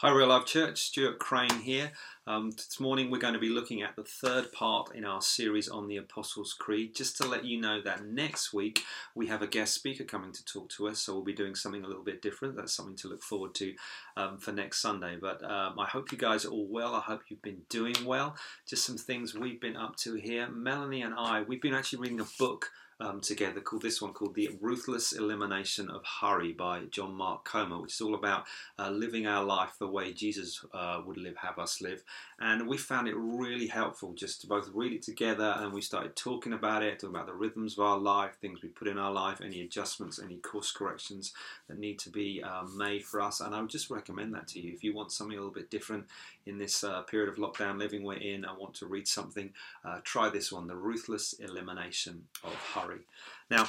Hi, Real Life Church. Stuart Crane here. Um, this morning we're going to be looking at the third part in our series on the Apostles' Creed. Just to let you know that next week we have a guest speaker coming to talk to us, so we'll be doing something a little bit different. That's something to look forward to um, for next Sunday. But um, I hope you guys are all well. I hope you've been doing well. Just some things we've been up to here. Melanie and I, we've been actually reading a book um, together called this one called The Ruthless Elimination of Hurry by John Mark Comer, which is all about uh, living our life the way Jesus uh, would live, have us live. And we found it really helpful just to both read it together and we started talking about it, talking about the rhythms of our life, things we put in our life, any adjustments, any course corrections that need to be uh, made for us. And I would just recommend that to you. If you want something a little bit different in this uh, period of lockdown living we're in I want to read something, uh, try this one The Ruthless Elimination of Hurry. Now,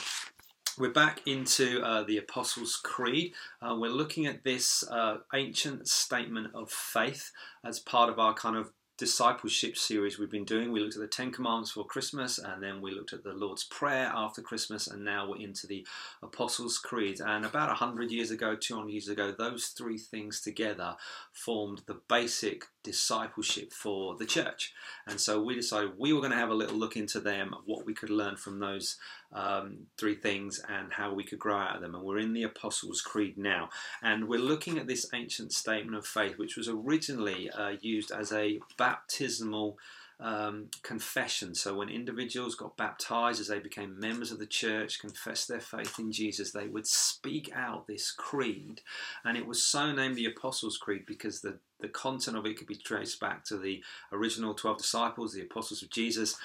we're back into uh, the Apostles' Creed. Uh, we're looking at this uh, ancient statement of faith as part of our kind of discipleship series we've been doing. We looked at the Ten Commandments for Christmas, and then we looked at the Lord's Prayer after Christmas, and now we're into the Apostles' Creed. And about 100 years ago, 200 years ago, those three things together formed the basic discipleship for the church. And so we decided we were going to have a little look into them, what we could learn from those um, three things, and how we could grow out of them. And we're in the Apostles' Creed now. And we're looking at this ancient statement of faith, which was originally uh, used as a baptismal um, confession. So when individuals got baptized as they became members of the church, confessed their faith in Jesus, they would speak out this creed. And it was so named the Apostles' Creed because the, the content of it could be traced back to the original 12 disciples, the apostles of Jesus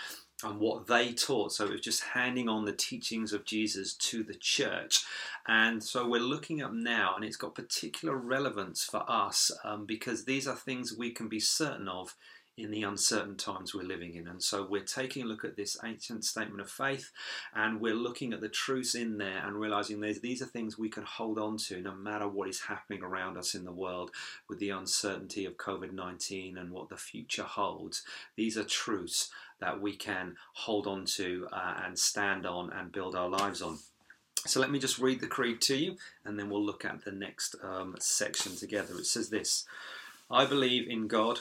and what they taught. So it was just handing on the teachings of Jesus to the church. And so we're looking up now, and it's got particular relevance for us um, because these are things we can be certain of in the uncertain times we're living in. And so we're taking a look at this ancient statement of faith and we're looking at the truths in there and realizing these are things we can hold on to no matter what is happening around us in the world with the uncertainty of COVID 19 and what the future holds. These are truths that we can hold on to uh, and stand on and build our lives on. So let me just read the creed to you and then we'll look at the next um, section together. It says this I believe in God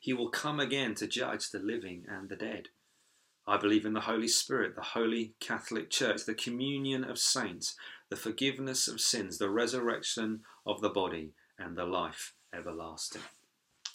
He will come again to judge the living and the dead. I believe in the Holy Spirit, the Holy Catholic Church, the communion of saints, the forgiveness of sins, the resurrection of the body, and the life everlasting.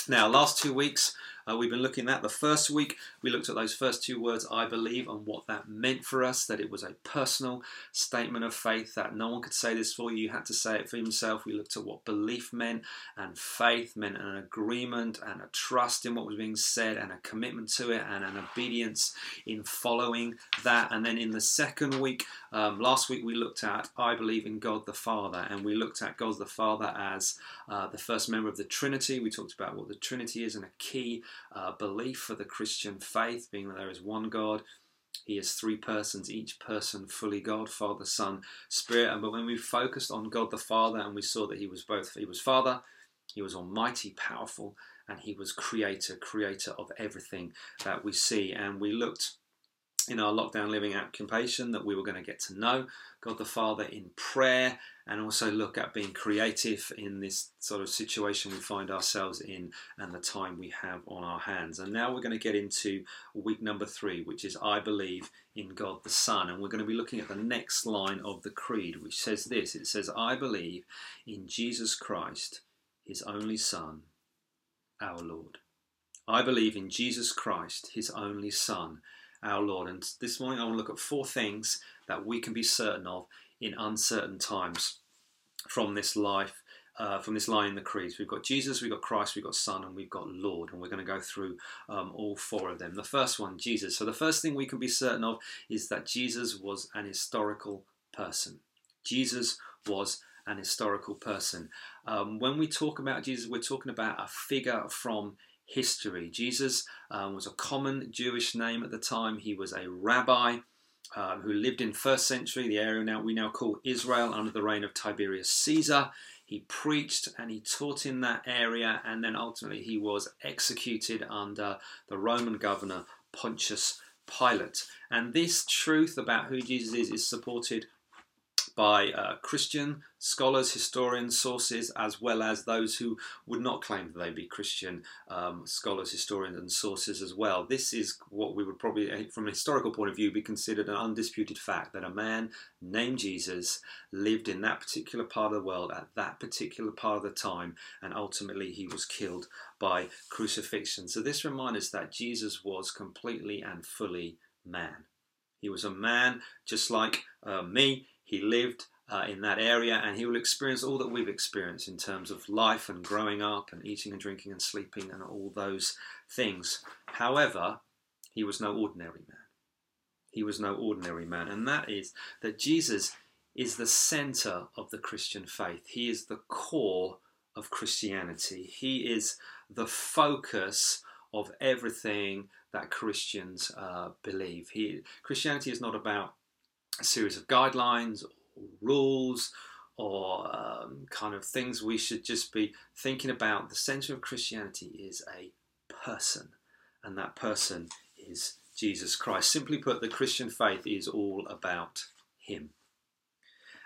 Now, last two weeks uh, we've been looking at the first week. We looked at those first two words, I believe, and what that meant for us, that it was a personal statement of faith, that no one could say this for you, you had to say it for yourself. We looked at what belief meant, and faith meant an agreement and a trust in what was being said, and a commitment to it, and an obedience in following that. And then in the second week, um, last week we looked at I believe in God the Father, and we looked at God the Father as uh, the first member of the Trinity. We talked about what the Trinity is and a key uh, belief for the Christian faith, being that there is one God. He is three persons, each person fully God, Father, Son, Spirit. And but when we focused on God the Father and we saw that He was both, He was Father, He was Almighty, powerful, and He was Creator, Creator of everything that we see. And we looked in our lockdown living occupation that we were going to get to know God the Father in prayer and also look at being creative in this sort of situation we find ourselves in and the time we have on our hands. And now we're going to get into week number three, which is I believe in God the Son. And we're going to be looking at the next line of the Creed, which says this it says, I believe in Jesus Christ, his only Son, our Lord. I believe in Jesus Christ, his only Son, our Lord. And this morning I want to look at four things that we can be certain of in uncertain times from this life. Uh, from this line in the creeds, we've got Jesus, we've got Christ, we've got Son, and we've got Lord, and we're going to go through um, all four of them. The first one, Jesus. So the first thing we can be certain of is that Jesus was an historical person. Jesus was an historical person. Um, when we talk about Jesus, we're talking about a figure from history. Jesus um, was a common Jewish name at the time. He was a rabbi um, who lived in first century, the area now we now call Israel, under the reign of Tiberius Caesar. He preached and he taught in that area, and then ultimately he was executed under the Roman governor Pontius Pilate. And this truth about who Jesus is is supported by uh, Christian scholars, historians, sources, as well as those who would not claim that they be Christian um, scholars, historians, and sources as well. This is what we would probably, eh, from a historical point of view, be considered an undisputed fact that a man named Jesus lived in that particular part of the world at that particular part of the time, and ultimately he was killed by crucifixion. So this reminds us that Jesus was completely and fully man. He was a man just like uh, me. He lived uh, in that area and he will experience all that we've experienced in terms of life and growing up and eating and drinking and sleeping and all those things. However, he was no ordinary man. He was no ordinary man, and that is that Jesus is the center of the Christian faith. He is the core of Christianity. He is the focus of everything that Christians uh, believe. He, Christianity is not about a series of guidelines or rules or um, kind of things we should just be thinking about. The center of Christianity is a person, and that person is Jesus Christ. Simply put, the Christian faith is all about Him.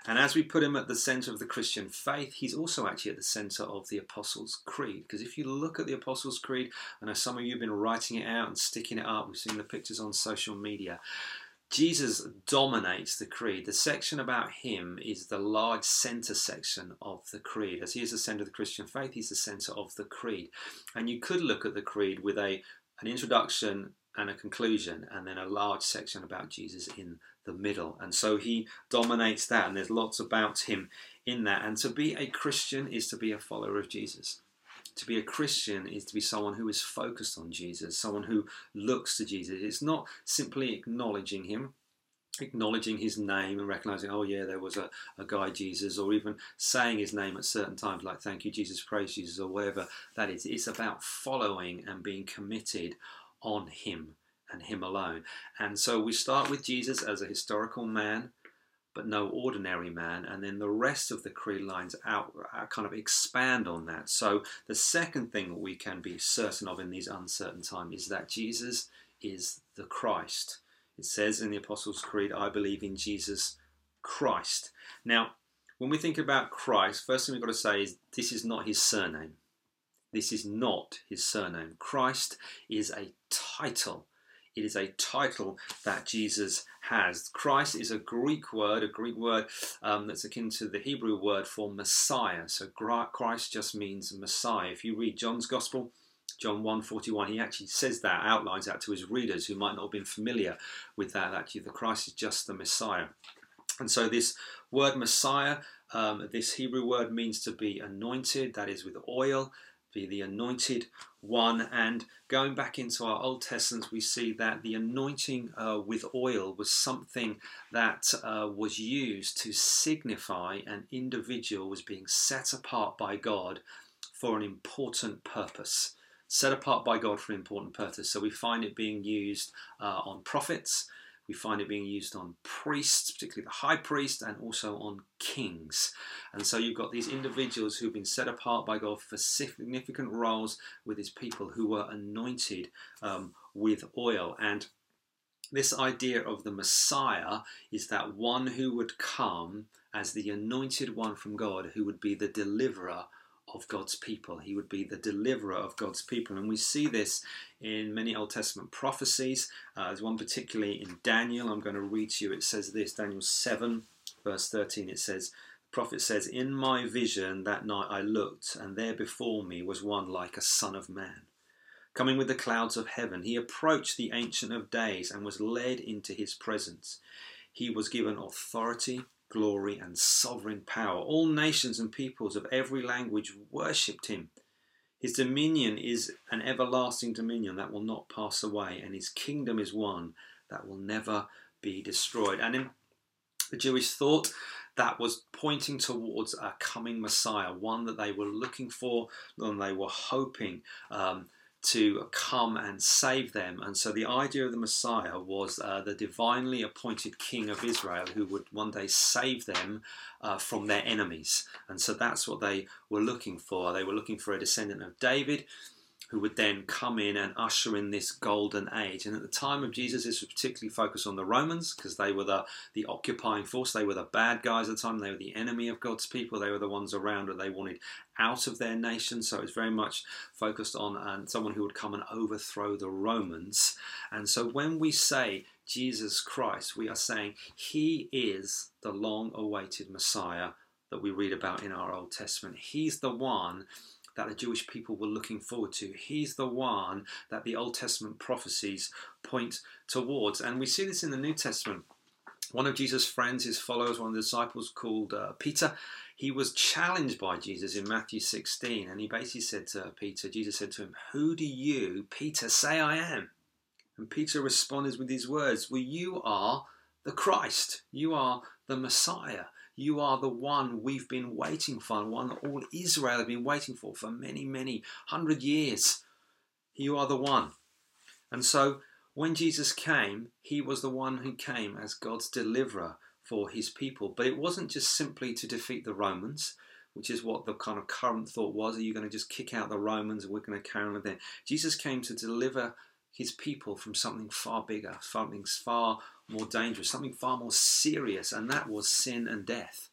And as we put him at the center of the Christian faith, he's also actually at the center of the Apostles' Creed. Because if you look at the Apostles' Creed, I know some of you have been writing it out and sticking it up, we've seen the pictures on social media. Jesus dominates the creed. The section about him is the large center section of the creed. As he is the center of the Christian faith, he's the center of the creed. And you could look at the creed with a an introduction and a conclusion, and then a large section about Jesus in the middle. And so he dominates that, and there's lots about him in that. And to be a Christian is to be a follower of Jesus. To be a Christian is to be someone who is focused on Jesus, someone who looks to Jesus. It's not simply acknowledging him, acknowledging his name and recognizing, oh, yeah, there was a, a guy, Jesus, or even saying his name at certain times, like thank you, Jesus, praise Jesus, or whatever that is. It's about following and being committed on him and him alone. And so we start with Jesus as a historical man but no ordinary man. And then the rest of the creed lines out uh, kind of expand on that. So the second thing we can be certain of in these uncertain times is that Jesus is the Christ. It says in the Apostles' Creed, I believe in Jesus Christ. Now, when we think about Christ, first thing we've got to say is this is not his surname. This is not his surname. Christ is a title it is a title that Jesus has. Christ is a Greek word, a Greek word um, that's akin to the Hebrew word for Messiah. So Christ just means Messiah. If you read John's Gospel, John 1:41, he actually says that, outlines that to his readers who might not have been familiar with that. Actually, the Christ is just the Messiah. And so this word Messiah, um, this Hebrew word means to be anointed, that is with oil be the anointed one. And going back into our Old Testament, we see that the anointing uh, with oil was something that uh, was used to signify an individual was being set apart by God for an important purpose. Set apart by God for an important purpose. So we find it being used uh, on prophets, we find it being used on priests, particularly the high priest, and also on kings. And so you've got these individuals who've been set apart by God for significant roles with his people who were anointed um, with oil. And this idea of the Messiah is that one who would come as the anointed one from God, who would be the deliverer of God's people. He would be the deliverer of God's people. And we see this in many Old Testament prophecies. Uh, there's one particularly in Daniel. I'm going to read to you. It says this Daniel 7, verse 13. It says, the prophet says, In my vision that night I looked, and there before me was one like a son of man. Coming with the clouds of heaven, he approached the Ancient of Days and was led into his presence. He was given authority glory, and sovereign power. All nations and peoples of every language worshipped him. His dominion is an everlasting dominion that will not pass away, and his kingdom is one that will never be destroyed. And in the Jewish thought, that was pointing towards a coming Messiah, one that they were looking for, and they were hoping um, to come and save them. And so the idea of the Messiah was uh, the divinely appointed king of Israel who would one day save them uh, from their enemies. And so that's what they were looking for. They were looking for a descendant of David who would then come in and usher in this golden age. And at the time of Jesus, this was particularly focused on the Romans because they were the, the occupying force. They were the bad guys at the time. They were the enemy of God's people. They were the ones around that they wanted out of their nation. So it's very much focused on uh, someone who would come and overthrow the Romans. And so when we say Jesus Christ, we are saying he is the long awaited Messiah that we read about in our Old Testament. He's the one that the Jewish people were looking forward to. He's the one that the Old Testament prophecies point towards. And we see this in the New Testament. One of Jesus' friends, his followers, one of the disciples called uh, Peter, he was challenged by Jesus in Matthew 16. And he basically said to Peter, Jesus said to him, Who do you, Peter, say I am? And Peter responded with these words, Well, you are the Christ. You are the Messiah. You are the one we've been waiting for, one that all Israel have been waiting for for many, many hundred years. You are the one. And so when Jesus came, he was the one who came as God's deliverer for his people. But it wasn't just simply to defeat the Romans, which is what the kind of current thought was. Are you going to just kick out the Romans and we're going to carry on with it? Jesus came to deliver his people from something far bigger, something far more dangerous, something far more serious, and that was sin and death.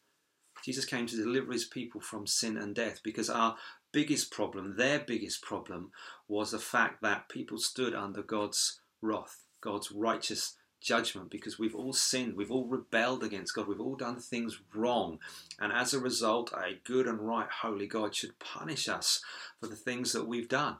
Jesus came to deliver his people from sin and death because our biggest problem, their biggest problem, was the fact that people stood under God's wrath, God's righteous judgment, because we've all sinned, we've all rebelled against God, we've all done things wrong. And as a result, a good and right, holy God should punish us for the things that we've done.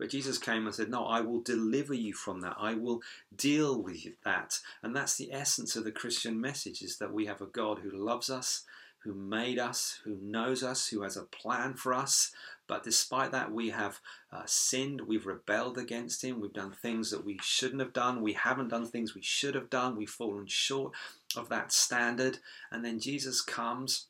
But Jesus came and said, No, I will deliver you from that. I will deal with that. And that's the essence of the Christian message is that we have a God who loves us, who made us, who knows us, who has a plan for us. But despite that, we have uh, sinned, we've rebelled against Him, we've done things that we shouldn't have done, we haven't done things we should have done, we've fallen short of that standard. And then Jesus comes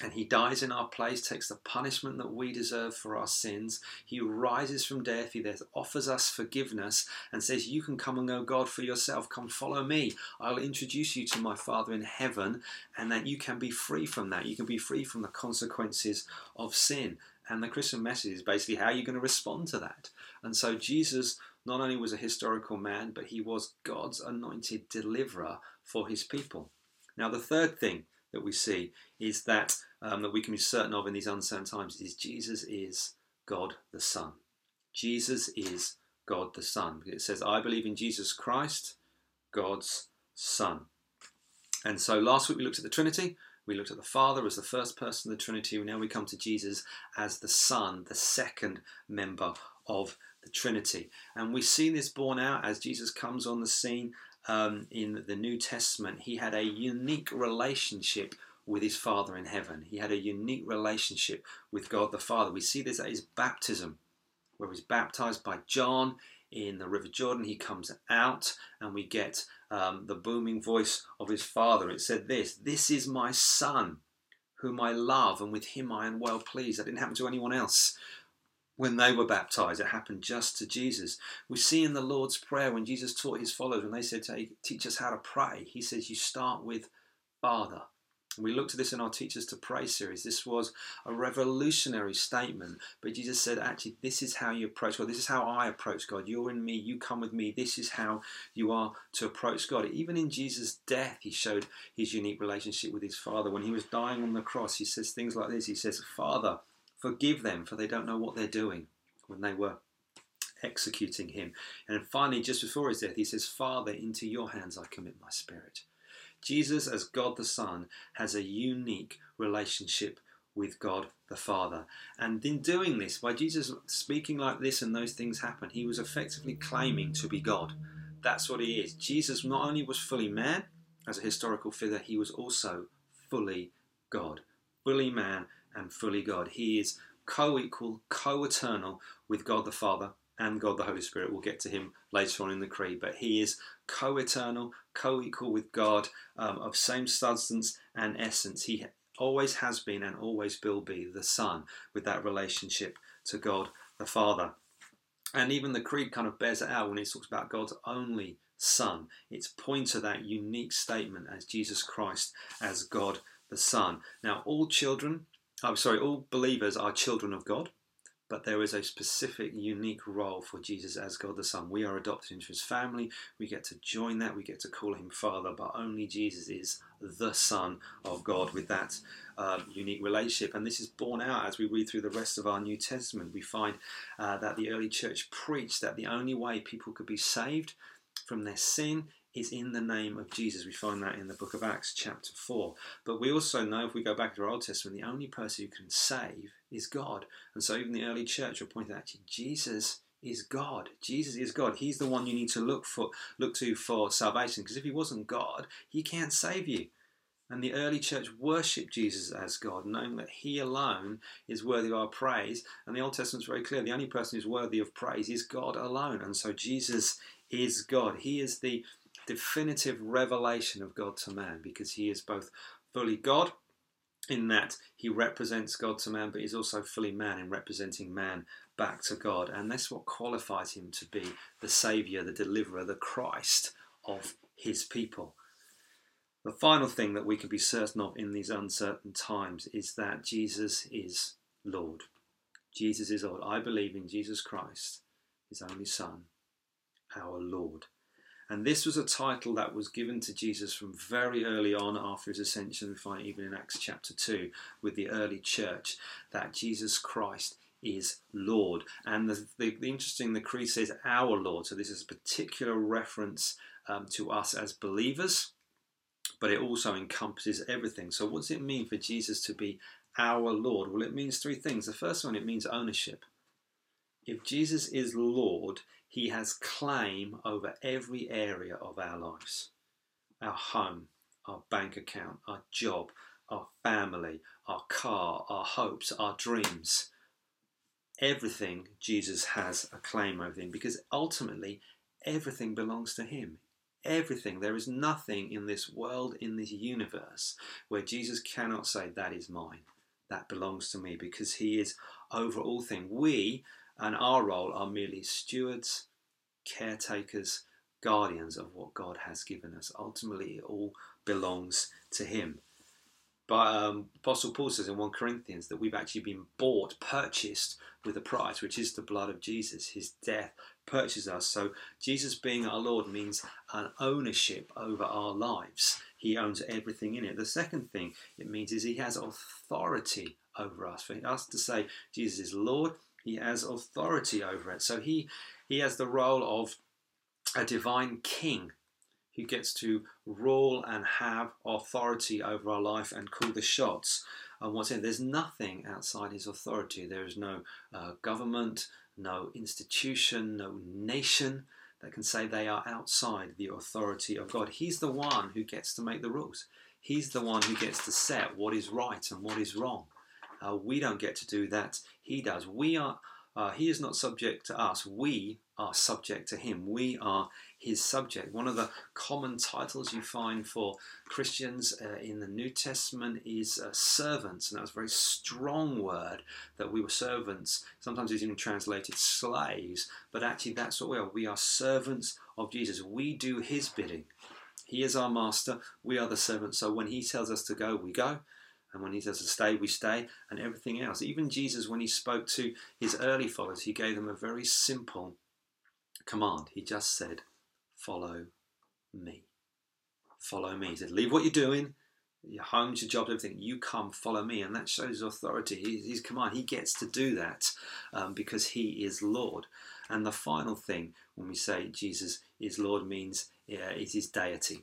and he dies in our place, takes the punishment that we deserve for our sins. He rises from death. He then offers us forgiveness and says, You can come and know God for yourself. Come follow me. I'll introduce you to my Father in heaven, and that you can be free from that. You can be free from the consequences of sin. And the Christian message is basically how you're going to respond to that. And so Jesus not only was a historical man, but he was God's anointed deliverer for his people. Now, the third thing that we see is that um, that we can be certain of in these uncertain times is Jesus is God the Son. Jesus is God the Son. It says, I believe in Jesus Christ, God's Son. And so last week we looked at the Trinity. We looked at the Father as the first person of the Trinity. Now we come to Jesus as the Son, the second member of the Trinity. And we see this borne out as Jesus comes on the scene um, in the New Testament, he had a unique relationship with his Father in heaven. He had a unique relationship with God the Father. We see this at his baptism, where he's baptized by John in the River Jordan. He comes out, and we get um, the booming voice of his Father. It said this This is my Son, whom I love, and with him I am well pleased. That didn't happen to anyone else when they were baptized. It happened just to Jesus. We see in the Lord's Prayer when Jesus taught his followers, when they said, Teach us how to pray, he says, You start with Father. We looked at this in our Teach Us to Pray series. This was a revolutionary statement, but Jesus said, actually, this is how you approach God. This is how I approach God. You're in me, you come with me. This is how you are to approach God. Even in Jesus' death, he showed his unique relationship with his Father. When he was dying on the cross, he says things like this He says, Father, Forgive them, for they don't know what they're doing when they were executing him. And finally, just before his death, he says, Father, into your hands I commit my spirit. Jesus, as God the Son, has a unique relationship with God the Father. And in doing this, by Jesus speaking like this and those things happen, he was effectively claiming to be God. That's what he is. Jesus not only was fully man as a historical figure, he was also fully God. Fully man and fully God. He is co equal, co eternal with God the Father and God the Holy Spirit. We'll get to him later on in the Creed, but he is co eternal, co equal with God, um, of same substance and essence. He always has been and always will be the Son with that relationship to God the Father. And even the creed kind of bears it out when it talks about God's only Son. It's point to that unique statement as Jesus Christ as God the Son. Now, all children, I'm sorry, all believers are children of God but there is a specific, unique role for Jesus as God the Son. We are adopted into his family, we get to join that, we get to call him Father, but only Jesus is the Son of God with that um, unique relationship. And this is borne out as we read through the rest of our New Testament. We find uh, that the early church preached that the only way people could be saved from their sin is in the name of Jesus. We find that in the book of Acts, chapter 4. But we also know, if we go back to our Old Testament, the only person who can save is God. And so even the early church will point out Jesus is God. Jesus is God. He's the one you need to look for look to for salvation. Because if he wasn't God, he can't save you. And the early church worshipped Jesus as God, knowing that He alone is worthy of our praise. And the Old Testament's very clear the only person who's worthy of praise is God alone. And so Jesus is God. He is the definitive revelation of God to man because he is both fully God in that he represents God to man, but he's also fully man in representing man back to God. And that's what qualifies him to be the Saviour, the Deliverer, the Christ of his people. The final thing that we can be certain of in these uncertain times is that Jesus is Lord. Jesus is Lord. I believe in Jesus Christ, his only Son, our Lord. And this was a title that was given to Jesus from very early on after his ascension. We find even in Acts chapter 2 with the early church that Jesus Christ is Lord. And the, the, the interesting, the creed says our Lord. So this is a particular reference um, to us as believers, but it also encompasses everything. So what does it mean for Jesus to be our Lord? Well, it means three things. The first one, it means ownership. If Jesus is Lord, he has claim over every area of our lives our home, our bank account, our job, our family, our car, our hopes, our dreams. Everything Jesus has a claim over him because ultimately everything belongs to him. Everything. There is nothing in this world, in this universe, where Jesus cannot say, That is mine. That belongs to me because he is over all things. We and our role are merely stewards, caretakers, guardians of what God has given us. Ultimately, it all belongs to Him. But um, Apostle Paul says in 1 Corinthians that we've actually been bought, purchased with a price, which is the blood of Jesus. His death purchases us. So Jesus being our Lord means an ownership over our lives. He owns everything in it. The second thing it means is he has authority over us. For us to say Jesus is Lord, he has authority over it. So he, he has the role of a divine king who gets to rule and have authority over our life and call the shots. And what's in there's nothing outside his authority. There is no uh, government, no institution, no nation that can say they are outside the authority of God. He's the one who gets to make the rules. He's the one who gets to set what is right and what is wrong. Uh, we don't get to do that. He does. We are. Uh, he is not subject to us. We are subject to him. We are his subject. One of the common titles you find for Christians uh, in the New Testament is uh, servants, and that's a very strong word that we were servants. Sometimes it's even translated slaves, but actually that's what we are. We are servants of Jesus. We do his bidding. He is our master. We are the servants. So when he tells us to go, we go. And when he says to stay, we stay, and everything else. Even Jesus, when he spoke to his early followers, he gave them a very simple command. He just said, Follow me. Follow me. He said, Leave what you're doing, your homes, your jobs, everything. You come, follow me. And that shows authority. His command. He gets to do that um, because he is Lord. And the final thing, when we say Jesus is Lord, means uh, is his deity.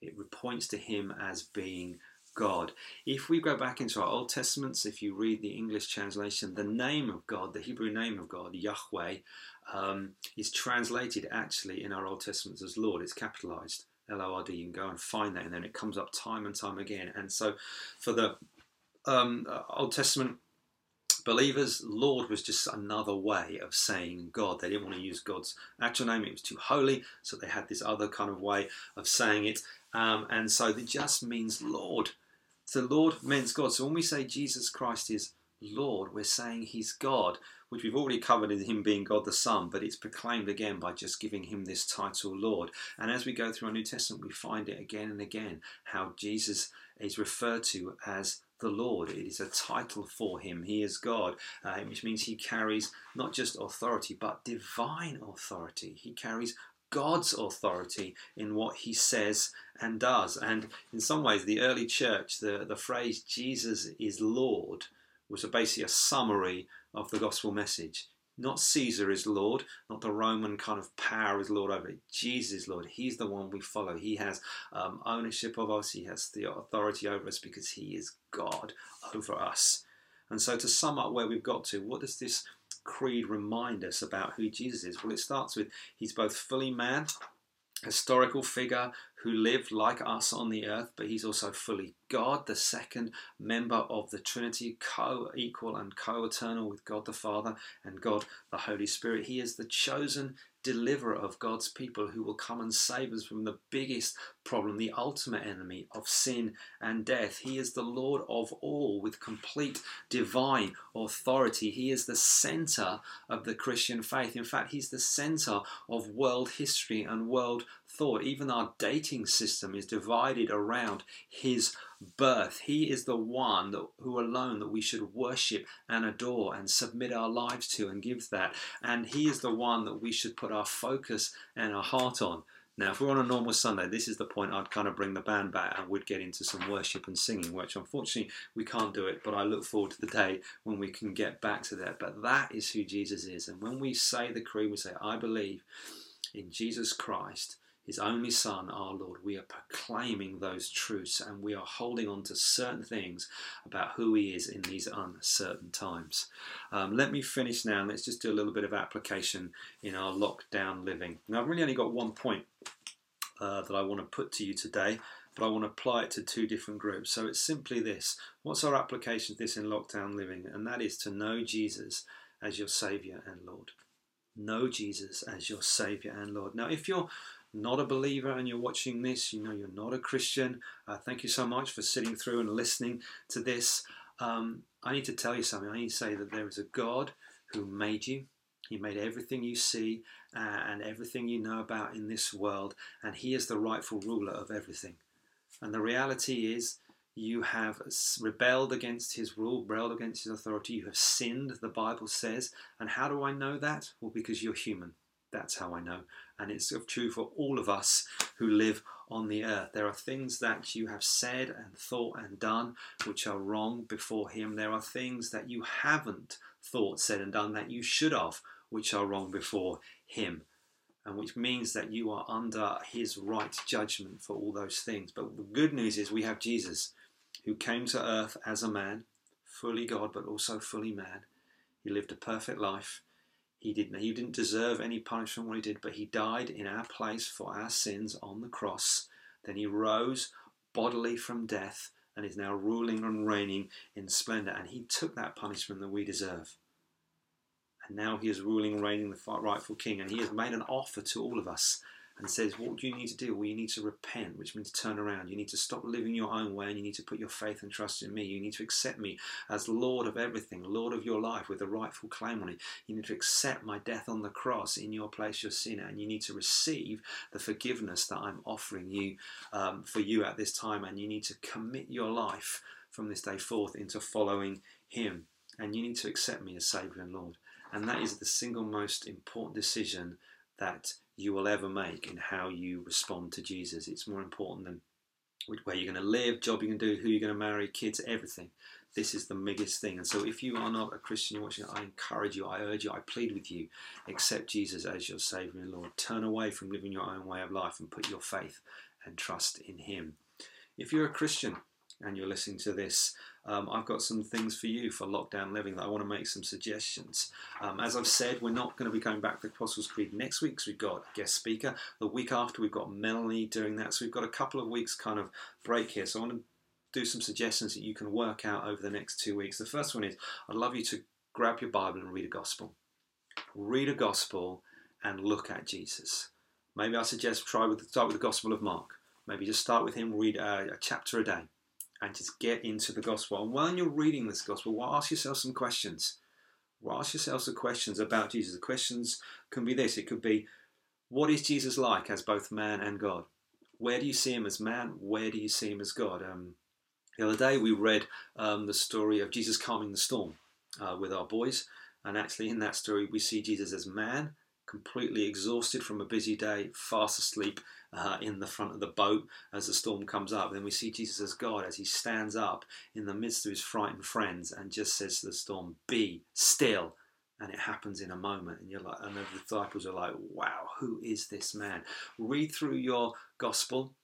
It points to him as being God. If we go back into our Old Testaments, if you read the English translation, the name of God, the Hebrew name of God, Yahweh, um, is translated actually in our Old Testaments as Lord. It's capitalized. L O R D. You can go and find that, and then it comes up time and time again. And so, for the um, Old Testament believers, Lord was just another way of saying God. They didn't want to use God's actual name, it was too holy, so they had this other kind of way of saying it. Um, and so it just means Lord. So Lord means God. So when we say Jesus Christ is Lord, we're saying He's God, which we've already covered in Him being God the Son, but it's proclaimed again by just giving Him this title, Lord. And as we go through our New Testament, we find it again and again how Jesus is referred to as the Lord. It is a title for him. He is God, uh, which means he carries not just authority, but divine authority. He carries God's authority in what he says and does. And in some ways, the early church, the, the phrase Jesus is Lord, was basically a summary of the gospel message. Not Caesar is Lord, not the Roman kind of power is Lord over it. Jesus is Lord. He's the one we follow. He has um, ownership of us, He has the authority over us because He is God over us. And so, to sum up where we've got to, what does this creed remind us about who Jesus is? Well, it starts with He's both fully man, historical figure who lived like us on the earth, but he's also fully God, the second member of the Trinity, co equal and co eternal with God the Father and God the Holy Spirit. He is the chosen deliverer of God's people who will come and save us from the biggest problem, the ultimate enemy of sin and death. He is the Lord of all with complete divine authority. He is the center of the Christian faith. In fact, he's the center of world history and world thought. Even our dating system is divided around his birth. He is the one that, who alone that we should worship and adore and submit our lives to and give that. And He is the one that we should put our focus and our heart on. Now, if we're on a normal Sunday, this is the point I'd kind of bring the band back and we'd get into some worship and singing, which unfortunately we can't do it, but I look forward to the day when we can get back to that. But that is who Jesus is. And when we say the creed, we say, I believe in Jesus Christ his only Son, our Lord, we are proclaiming those truths and we are holding on to certain things about who He is in these uncertain times. Um, let me finish now and let's just do a little bit of application in our lockdown living. Now, I've really only got one point uh, that I want to put to you today, but I want to apply it to two different groups. So it's simply this what's our application of this in lockdown living? And that is to know Jesus as your Saviour and Lord. Know Jesus as your Saviour and Lord. Now, if you're not a believer and you're watching this, you know you're not a Christian, uh, thank you so much for sitting through and listening to this. Um, I need to tell you something. I need to say that there is a God who made you. He made everything you see uh, and everything you know about in this world, and He is the rightful ruler of everything. And the reality is, you have rebelled against his rule, rebelled against his authority, you have sinned, the Bible says. And how do I know that? Well, because you're human. That's how I know. And it's true for all of us who live on the earth. There are things that you have said and thought and done which are wrong before Him. There are things that you haven't thought, said, and done that you should have, which are wrong before Him. And which means that you are under His right judgment for all those things. But the good news is we have Jesus who came to earth as a man, fully God, but also fully man. He lived a perfect life he didn't, he didn't deserve any punishment what he did, but he died in our place for our sins on the cross. Then he rose bodily from death and is now ruling and reigning in splendor. And he took that punishment that we deserve. And now he is ruling, reigning, the rightful king. And he has made an offer to all of us and says, What do you need to do? Well, you need to repent, which means turn around. You need to stop living your own way and you need to put your faith and trust in me. You need to accept me as Lord of everything, Lord of your life with a rightful claim on it. You need to accept my death on the cross in your place, your sinner, and you need to receive the forgiveness that I'm offering you um, for you at this time. And you need to commit your life from this day forth into following Him. And you need to accept me as Saviour and Lord. And that is the single most important decision that you will ever make in how you respond to Jesus. It's more important than where you're going to live, job you're going to do, who you're going to marry, kids, everything. This is the biggest thing. And so, if you are not a Christian you're watching, I encourage you, I urge you, I plead with you, accept Jesus as your Savior and Lord. Turn away from living your own way of life and put your faith and trust in Him. If you're a Christian and you're listening to this, um, I've got some things for you for lockdown living that I want to make some suggestions. Um, as I've said, we're not going to be going back to Apostles' Creed next week because we've got guest speaker. The week after, we've got Melanie doing that. So we've got a couple of weeks kind of break here. So I want to do some suggestions that you can work out over the next two weeks. The first one is I'd love you to grab your Bible and read a gospel. Read a gospel and look at Jesus. Maybe I suggest try with start with the Gospel of Mark. Maybe just start with him, read a, a chapter a day and just get into the gospel. And while you're reading this gospel, well, ask yourself some questions. Well, ask yourself some questions about Jesus. The questions can be this it could be, what is Jesus like as both man and God? Where do you see him as man? Where do you see him as God? Um, the other day we read um, the story of Jesus calming the storm uh, with our boys, and actually in that story we see Jesus as man, completely exhausted from a busy day, fast asleep uh, in the front of the boat as the storm comes up. Then we see Jesus as God as he stands up in the midst of his frightened friends and just says to the storm, Be still. And it happens in a moment, and you're like, and the disciples are like, "Wow, who is this man?" Read through your gospel,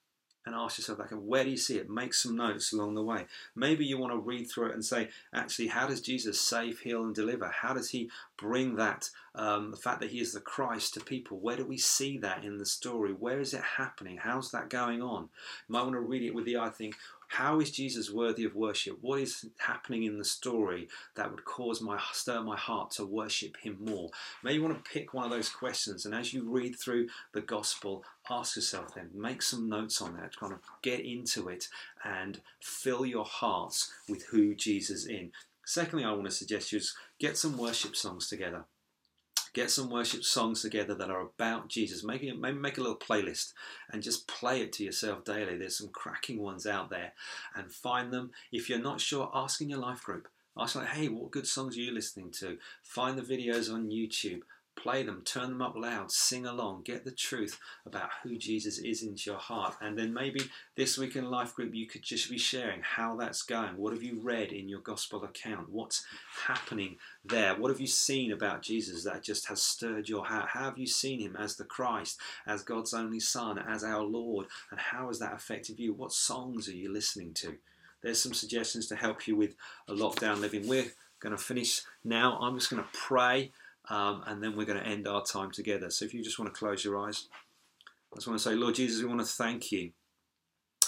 and ask yourself that where do you see it? Make some notes along the way. Maybe you want to read through it and say actually how does jesus save heal and deliver? How does he bring that um, the fact that he is the christ to people? Where do we see that in the story? Where is it happening? How's that going on? You might want to read it with the eye think how is Jesus worthy of worship? What is happening in the story that would cause my stir my heart to worship Him more? Maybe you want to pick one of those questions, and as you read through the gospel, ask yourself then, make some notes on that, kind of get into it, and fill your hearts with who Jesus is. Secondly, I want to suggest you is get some worship songs together get some worship songs together that are about Jesus. Make it, maybe make a little playlist and just play it to yourself daily. There's some cracking ones out there, and find them. If you're not sure, ask in your life group. Ask like, hey, what good songs are you listening to? Find the videos on YouTube play them, turn them up loud, sing along, get the truth about who Jesus is into your heart. And then maybe this week in Life Group, you could just be sharing how that's going. What have you read in your gospel account? What's happening there? What have you seen about Jesus that just has stirred your heart? How have you seen him as the Christ, as God's only Son, as our Lord? And how has that affected you? What songs are you listening to? There's some suggestions to help you with a lockdown living. We're going to finish now. I'm just going to pray um, and then we're going to end our time together. So if you just want to close your eyes, I just want to say, Lord Jesus, we want to thank you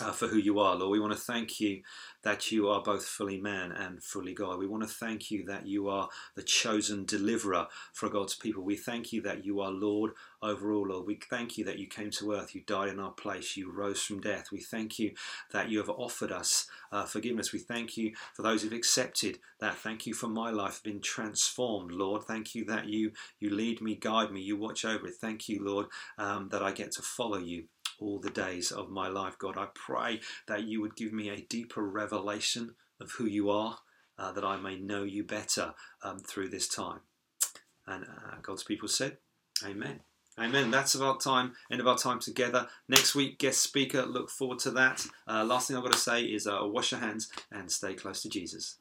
uh, for who you are, Lord. We want to thank you that you are both fully man and fully God. We want to thank you that you are the chosen deliverer for God's people. We thank you that you are Lord over all, Lord. We thank you that you came to earth, you died in our place, you rose from death. We thank you that you have offered us uh, forgiveness. We thank you for those who've accepted that. Thank you for my life being transformed, Lord. Thank you that you you lead me, guide me, you watch over it. Thank you, Lord, um, that I get to follow you all the days of my life. God, I pray that you would give me a deeper revelation of who you are, uh, that I may know you better um, through this time. And uh, God's people said, Amen. Amen. That's about time. End of our time together. Next week, guest speaker. Look forward to that. Uh, last thing I've got to say is uh, wash your hands and stay close to Jesus.